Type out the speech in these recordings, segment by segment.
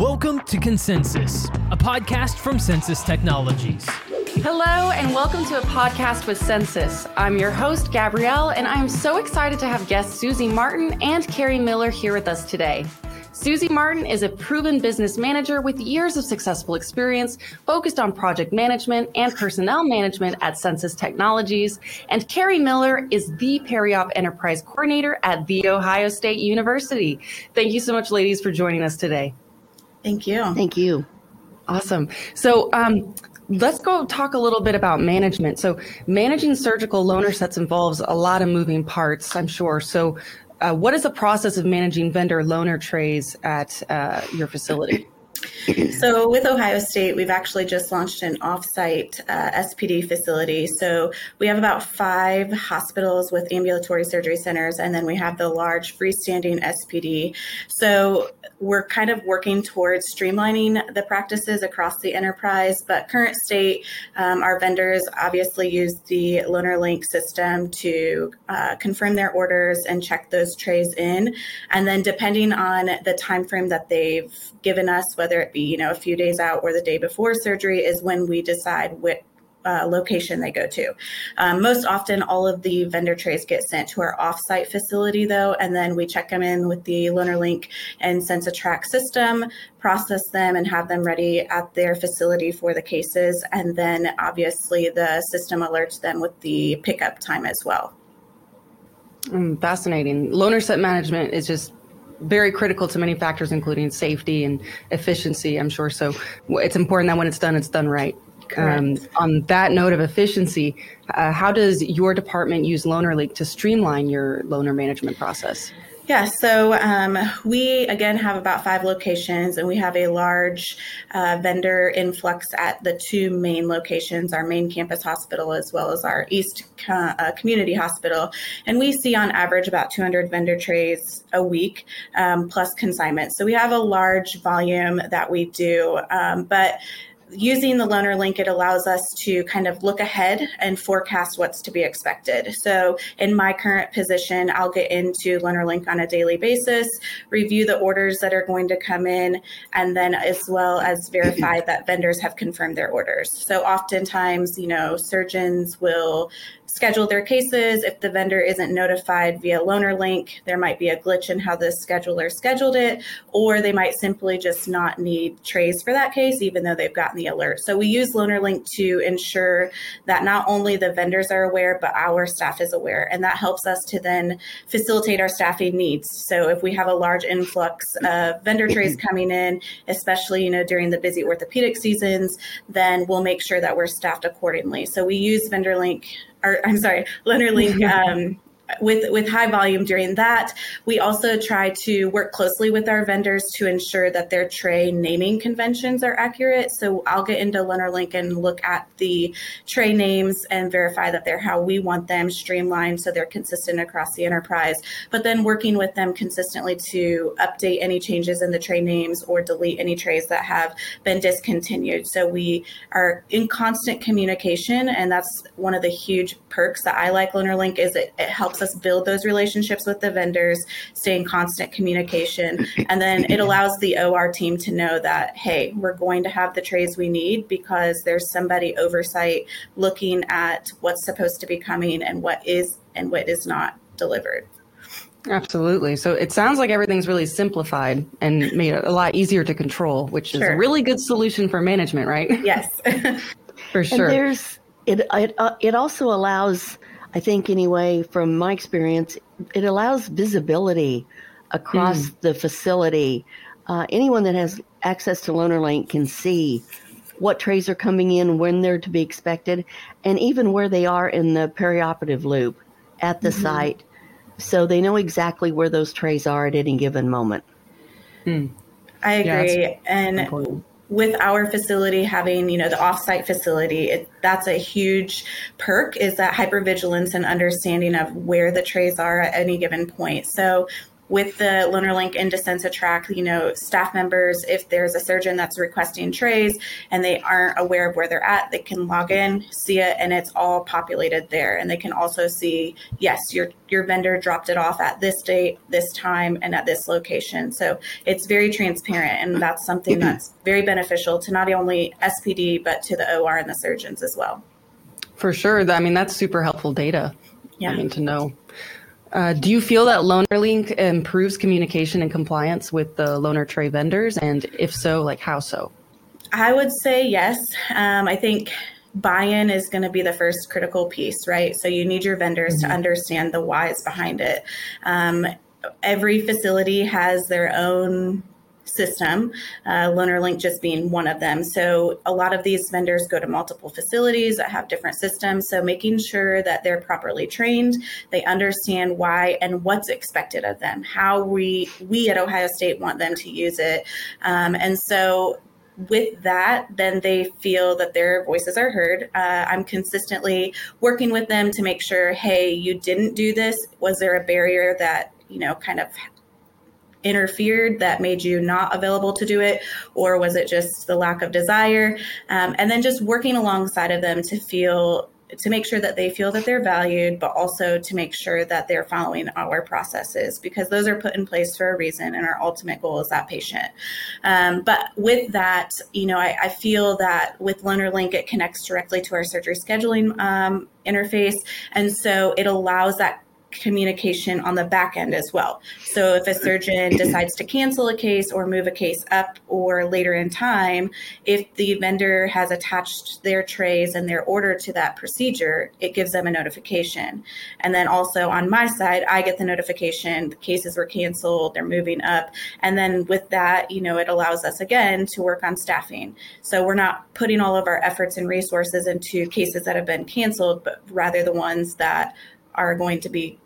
Welcome to Consensus, a podcast from Censis Technologies. Hello, and welcome to a podcast with Censis. I'm your host, Gabrielle, and I am so excited to have guests Susie Martin and Carrie Miller here with us today. Susie Martin is a proven business manager with years of successful experience focused on project management and personnel management at Censis Technologies. And Carrie Miller is the Periop Enterprise Coordinator at The Ohio State University. Thank you so much, ladies, for joining us today. Thank you. Thank you. Awesome. So, um, let's go talk a little bit about management. So, managing surgical loaner sets involves a lot of moving parts, I'm sure. So, uh, what is the process of managing vendor loaner trays at uh, your facility? So, with Ohio State, we've actually just launched an offsite uh, SPD facility. So, we have about five hospitals with ambulatory surgery centers, and then we have the large freestanding SPD. So, we're kind of working towards streamlining the practices across the enterprise. But current state, um, our vendors obviously use the LoanerLink system to uh, confirm their orders and check those trays in. And then, depending on the time frame that they've given us, whether it be you know a few days out or the day before surgery, is when we decide what uh, location they go to. Um, most often, all of the vendor trays get sent to our offsite facility, though, and then we check them in with the LoanerLink and CensiTrac system, process them, and have them ready at their facility for the cases. And then, obviously, the system alerts them with the pickup time as well. Mm, fascinating. Loaner set management is just very critical to many factors, including safety and efficiency, I'm sure. So it's important that when it's done, it's done right. Um, on that note of efficiency, uh, how does your department use LoanerLink to streamline your loaner management process? Yeah, so um, we again have about five locations, and we have a large uh, vendor influx at the two main locations our main campus hospital as well as our East uh, Community Hospital. And we see on average about 200 vendor trays a week um, plus consignment. So we have a large volume that we do, um, but using the LoanerLink, it allows us to kind of look ahead and forecast what's to be expected. So, in my current position, I'll get into LoanerLink on a daily basis, review the orders that are going to come in, and then as well as verify that vendors have confirmed their orders. So, oftentimes, you know, surgeons will schedule their cases. If the vendor isn't notified via loaner link, there might be a glitch in how the scheduler scheduled it, or they might simply just not need trays for that case, even though they've gotten the alert. So we use loaner link to ensure that not only the vendors are aware, but our staff is aware. And that helps us to then facilitate our staffing needs. So if we have a large influx of vendor trays coming in, especially, you know, during the busy orthopedic seasons, then we'll make sure that we're staffed accordingly. So we use VendorLink or I'm sorry, LoanerLink um, with with high volume during that. We also try to work closely with our vendors to ensure that their tray naming conventions are accurate. So I'll get into LoanerLink and look at the tray names and verify that they're how we want them streamlined so they're consistent across the enterprise. But then working with them consistently to update any changes in the tray names or delete any trays that have been discontinued. So we are in constant communication and that's one of the huge perks that I like LoanerLink is it, it helps us build those relationships with the vendors, stay in constant communication. And then it allows the OR team to know that, hey, we're going to have the trays we need because there's somebody oversight looking at what's supposed to be coming and what is and what is not delivered. Absolutely. So it sounds like everything's really simplified and made a lot easier to control, which is sure. a really good solution for management, right? Yes. for sure. And there's it it, uh, it also allows I think, anyway, from my experience, it allows visibility across mm. the facility. Uh, anyone that has access to LoanerLink can see what trays are coming in, when they're to be expected, and even where they are in the perioperative loop at the mm-hmm. site. So they know exactly where those trays are at any given moment. Mm. I agree. Yeah, and important with our facility having you know the offsite facility it, that's a huge perk is that hypervigilance and understanding of where the trays are at any given point. So with the LoanerLink into track, you know, staff members, if there's a surgeon that's requesting trays and they aren't aware of where they're at, they can log in, see it, and it's all populated there. And they can also see, yes, your your vendor dropped it off at this date, this time, and at this location. So it's very transparent, and that's something mm-hmm. that's very beneficial to not only SPD but to the OR and the surgeons as well. For sure. I mean, that's super helpful data. Yeah. I mean, to know. Uh, do you feel that LoanerLink improves communication and compliance with the loaner tray vendors? And if so, like how so? I would say yes. Um, I think buy-in is going to be the first critical piece, right? So you need your vendors mm-hmm. to understand the whys behind it. Um, every facility has their own system, uh, just being one of them. So a lot of these vendors go to multiple facilities that have different systems. So making sure that they're properly trained, they understand why and what's expected of them, how we we at Ohio State want them to use it, um, and so with that, then they feel that their voices are heard. Uh, I'm consistently working with them to make sure, hey, you didn't do this. Was there a barrier that you know kind of interfered that made you not available to do it? Or was it just the lack of desire? Um, and then just working alongside of them to feel to make sure that they feel that they're valued, but also to make sure that they're following our processes because those are put in place for a reason, and our ultimate goal is that patient. Um, but with that, you know, I, I, feel that with LoanerLink, it connects directly to our surgery scheduling um, interface, and so it allows that communication on the back end as well. So if a surgeon decides to cancel a case or move a case up or later in time, if the vendor has attached their trays and their order to that procedure, it gives them a notification. And then also on my side, I get the notification the cases were canceled, they're moving up. And then with that, you know, it allows us again to work on staffing. So we're not putting all of our efforts and resources into cases that have been canceled, but rather the ones that are going to be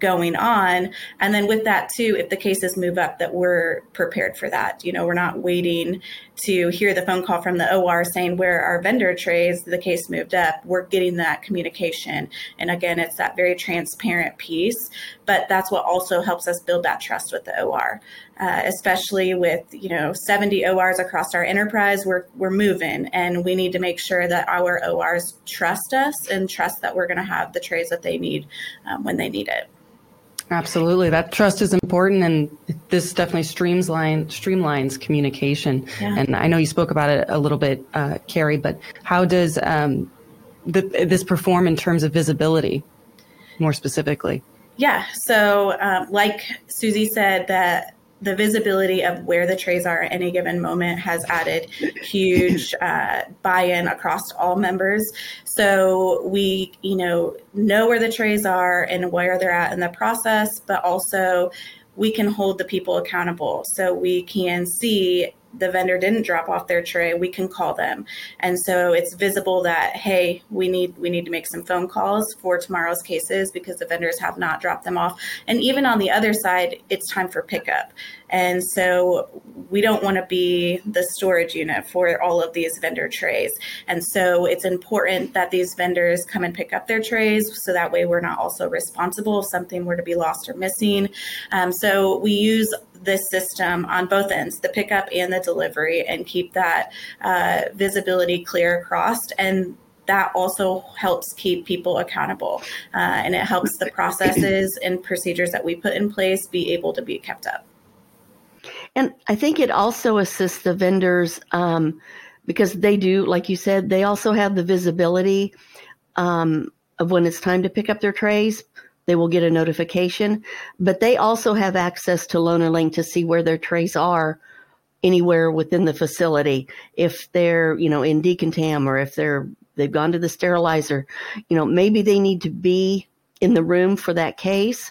going on. And then with that too if the cases move up that we're prepared for that you know we're not waiting to hear the phone call from the or saying where our vendor trays? The case moved up. We're getting that communication. And again it's that very transparent piece but that's what also helps us build that trust with the or uh, especially with you know 70 ors across our enterprise we're, we're moving. And we need to make sure that our ors trust us and trust that we're going to have the trays that they need um, when they need it Absolutely. That trust is important and this definitely streamlines streamlines communication. Yeah. And I know you spoke about it a little bit, uh, Carrie, but how does um, the, this perform in terms of visibility more specifically? Yeah. So, um, like Susie said, that the visibility of where the trays are at any given moment has added huge uh, buy-in across all members. So we you know know where the trays are and where they're at in the process but also we can hold the people accountable. So we can see the vendor didn't drop off their tray we can call them. And so it's visible that hey we need we need to make some phone calls for tomorrow's cases because the vendors have not dropped them off. And even on the other side it's time for pickup. And so we don't want to be the storage unit for all of these vendor trays. And so it's important that these vendors come and pick up their trays so that way we're not also responsible if something were to be lost or missing. Um, so we use this system on both ends, the pickup and the delivery, and keep that uh, visibility clear across. And that also helps keep people accountable uh, and it helps the processes and procedures that we put in place be able to be kept up. And I think it also assists the vendors um, because they do, like you said, they also have the visibility um, of when it's time to pick up their trays they will get a notification, but they also have access to LoanerLink to see where their trays are anywhere within the facility. If they're, you know, in decontam or if they're they've gone to the sterilizer, you know, maybe they need to be in the room for that case,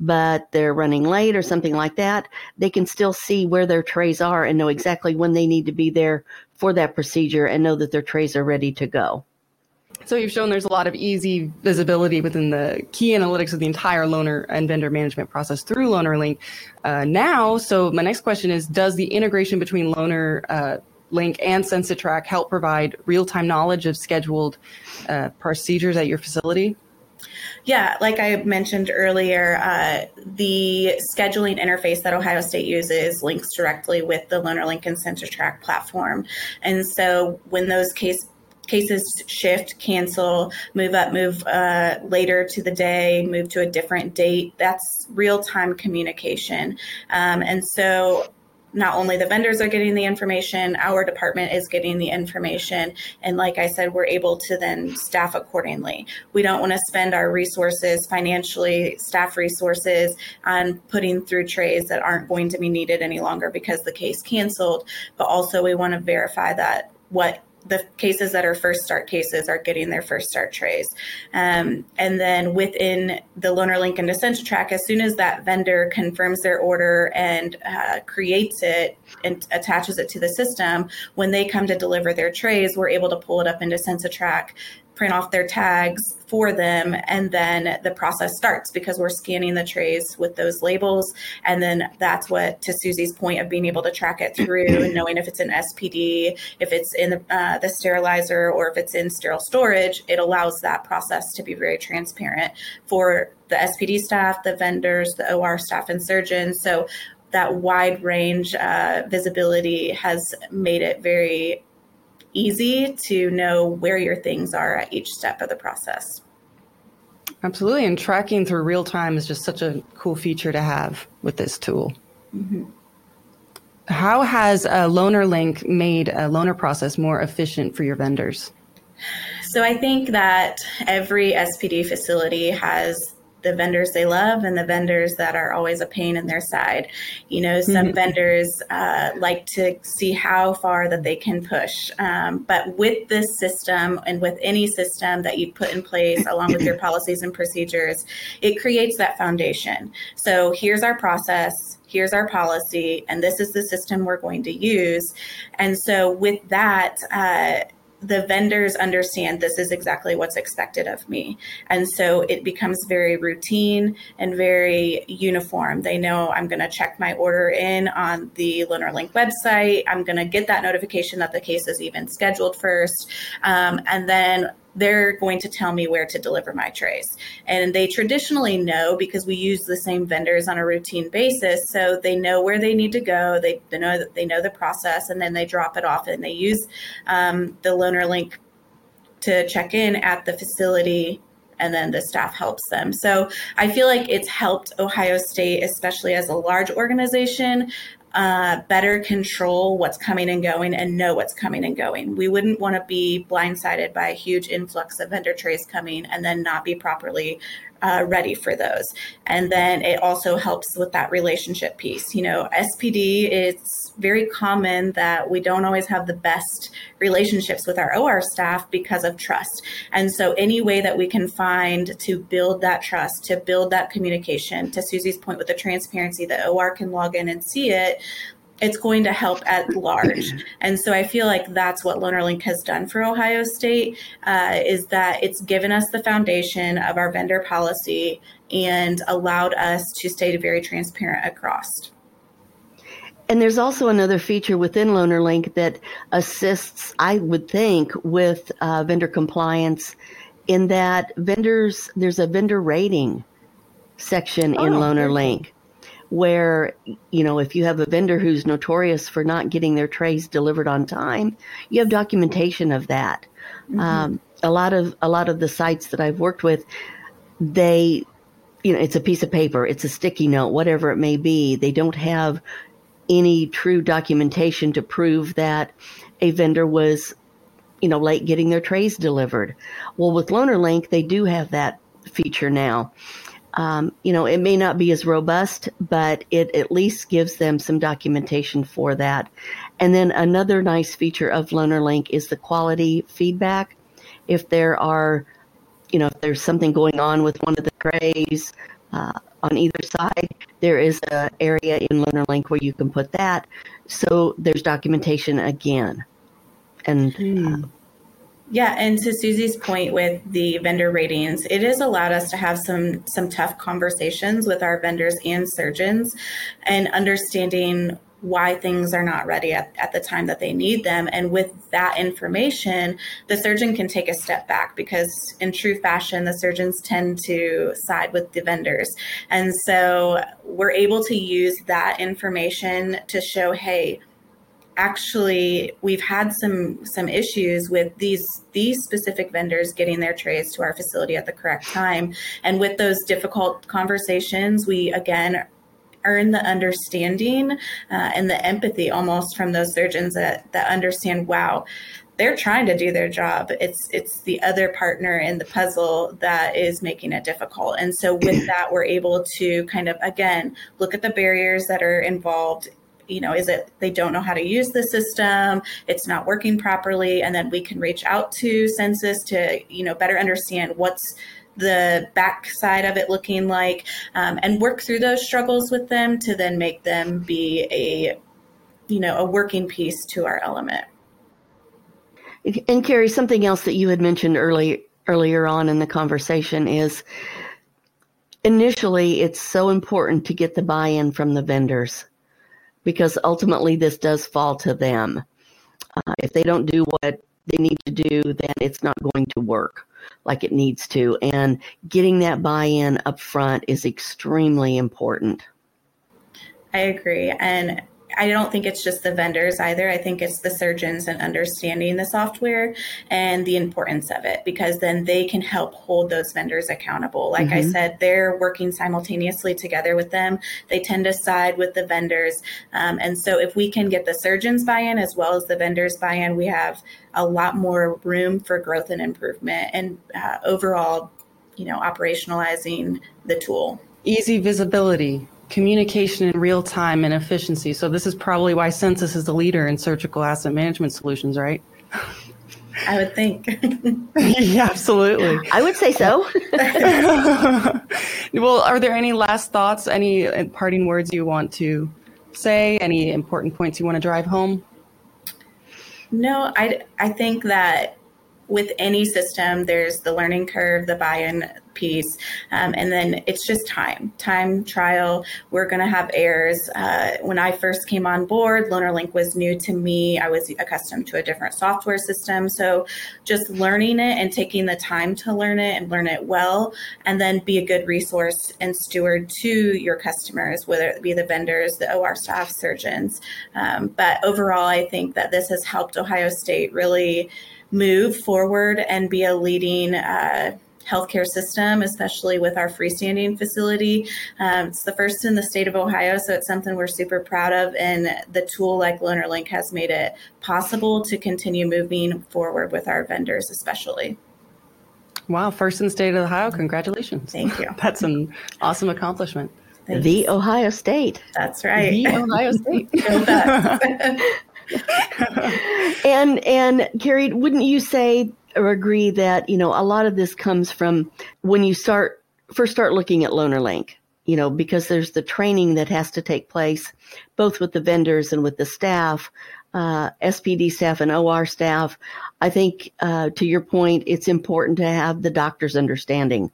but they're running late or something like that. They can still see where their trays are and know exactly when they need to be there for that procedure and know that their trays are ready to go. So you've shown there's a lot of easy visibility within the key analytics of the entire loaner and vendor management process through LoanerLink. Uh, now, so my next question is, does the integration between Loaner uh, Link and CensiTrac help provide real-time knowledge of scheduled uh, procedures at your facility? Yeah, like I mentioned earlier, uh, the scheduling interface that Ohio State uses links directly with the LoanerLink and CensiTrac platform. And so when those case cases shift, cancel, move up, move uh, later to the day, move to a different date. That's real time communication. Um, and so not only the vendors are getting the information, our department is getting the information. And like I said, we're able to then staff accordingly. We don't want to spend our resources financially, staff resources on putting through trays that aren't going to be needed any longer because the case canceled. But also, we want to verify that what the cases that are first start cases are getting their first start trays. Um, and then within the Loaner Link and CensiTrac, as soon as that vendor confirms their order and uh, creates it and attaches it to the system, when they come to deliver their trays, we're able to pull it up into CensiTrac, print off their tags for them and then the process starts because we're scanning the trays with those labels. And then that's what to susie's point of being able to track it through and knowing if it's an spd if it's in the, uh, the sterilizer or if it's in sterile storage it allows that process to be very transparent for the spd staff the vendors the or staff and surgeons. So that wide range uh, visibility has made it very easy to know where your things are at each step of the process. Absolutely. And tracking through real time is just such a cool feature to have with this tool. Mm-hmm. How has a loaner link made a loaner process more efficient for your vendors? So I think that every SPD facility has the vendors they love and the vendors that are always a pain in their side. You know, some mm-hmm. vendors uh, like to see how far that they can push. Um, but with this system and with any system that you put in place along with your policies and procedures, it creates that foundation. So here's our process here's our policy, and this is the system we're going to use. And so, with that, uh, the vendors understand this is exactly what's expected of me. And so it becomes very routine and very uniform. They know I'm going to check my order in on the LoanerLink website. I'm going to get that notification that the case is even scheduled first. Um, and then they're going to tell me where to deliver my trays. And they traditionally know because we use the same vendors on a routine basis. So they know where they need to go. They, they know that they know the process and then they drop it off and they use um, the LoanerLink to check in at the facility and then the staff helps them. So I feel like it's helped Ohio State, especially as a large organization, uh, better control what's coming and going and know what's coming and going. We wouldn't want to be blindsided by a huge influx of vendor trays coming and then not be properly uh, ready for those. And then it also helps with that relationship piece. You know, SPD, it's very common that we don't always have the best relationships with our OR staff because of trust. And so, any way that we can find to build that trust, to build that communication, to Susie's point with the transparency that OR can log in and see it, it's going to help at large. And so I feel like that's what LoanerLink has done for Ohio State uh, is that it's given us the foundation of our vendor policy and allowed us to stay very transparent across. And there's also another feature within LoanerLink that assists, I would think, with uh, vendor compliance in that vendors, there's a vendor rating section oh, in LoanerLink where you know if you have a vendor who's notorious for not getting their trays delivered on time you have documentation of that. Mm-hmm. um, a lot of a lot of the sites that i've worked with they you know it's a piece of paper it's a sticky note whatever it may be. They don't have any true documentation to prove that a vendor was you know late getting their trays delivered. Well with loanerlink they do have that feature now um, you know, it may not be as robust, but it at least gives them some documentation for that. And then another nice feature of LoanerLink is the quality feedback. If there are, you know, if there's something going on with one of the trays uh, on either side, there is an area in LoanerLink where you can put that. So there's documentation again. And mm. Yeah, and to Susie's point with the vendor ratings, it has allowed us to have some some tough conversations with our vendors and surgeons and understanding why things are not ready at, at the time that they need them. And with that information, the surgeon can take a step back because, in true fashion, the surgeons tend to side with the vendors. And so we're able to use that information to show, hey, actually we've had some some issues with these these specific vendors getting their trays to our facility at the correct time. And with those difficult conversations we again earn the understanding uh, and the empathy almost from those surgeons that, that understand wow they're trying to do their job. It's it's the other partner in the puzzle that is making it difficult. And so with that we're able to kind of again look at the barriers that are involved you know is it they don't know how to use the system it's not working properly and then we can reach out to censis to you know better understand what's the backside of it looking like um, and work through those struggles with them to then make them be a you know a working piece to our element. And carrie something else that you had mentioned early earlier on in the conversation is initially it's so important to get the buy-in from the vendors because ultimately this does fall to them uh, if they don't do what they need to do then it's not going to work like it needs to. And getting that buy in up front is extremely important. I agree. And I don't think it's just the vendors either. I think it's the surgeons and understanding the software and the importance of it because then they can help hold those vendors accountable. Like mm-hmm. I said, they're working simultaneously together with them. They tend to side with the vendors. Um, and so if we can get the surgeons buy in as well as the vendors buy in, we have a lot more room for growth and improvement and uh, overall, you know, operationalizing the tool. Easy visibility communication in real time and efficiency. So this is probably why Censis is the leader in surgical asset management solutions, right? I would think. yeah, absolutely. I would say so. well, are there any last thoughts, any parting words you want to say, any important points you want to drive home? No, I, I think that with any system, there's the learning curve, the buy in piece, um, and then it's just time, time trial. We're going to have errors. Uh, when I first came on board, LoanerLink was new to me. I was accustomed to a different software system. So just learning it and taking the time to learn it and learn it well, and then be a good resource and steward to your customers, whether it be the vendors, the OR staff, surgeons. Um, but overall, I think that this has helped Ohio State really move forward and be a leading uh, healthcare system, especially with our freestanding facility. Um, it's the first in the state of Ohio, so it's something we're super proud of. And the tool like LoanerLink has made it possible to continue moving forward with our vendors, especially. Wow, first in the state of Ohio. Congratulations. Thank you. That's an awesome accomplishment. Thanks. The Ohio State. That's right. The Ohio State. and and Carrie, wouldn't you say or agree that you know a lot of this comes from when you start first start looking at LoanerLink, you know, because there's the training that has to take place both with the vendors and with the staff, uh, SPD staff and OR staff. I think uh, to your point, it's important to have the doctors understanding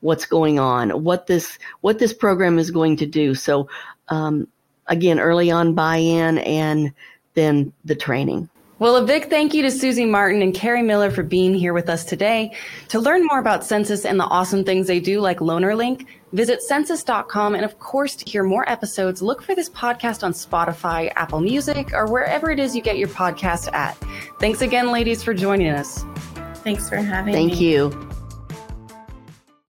what's going on, what this what this program is going to do. So um, again, early on buy-in and then the training. Well, a big thank you to Susie Martin and Carrie Miller for being here with us today. To learn more about Censis and the awesome things they do, like LoanerLink, visit censis.com. And of course, to hear more episodes, look for this podcast on Spotify, Apple Music, or wherever it is you get your podcast at. Thanks again, ladies, for joining us. Thanks for having thank me. Thank you.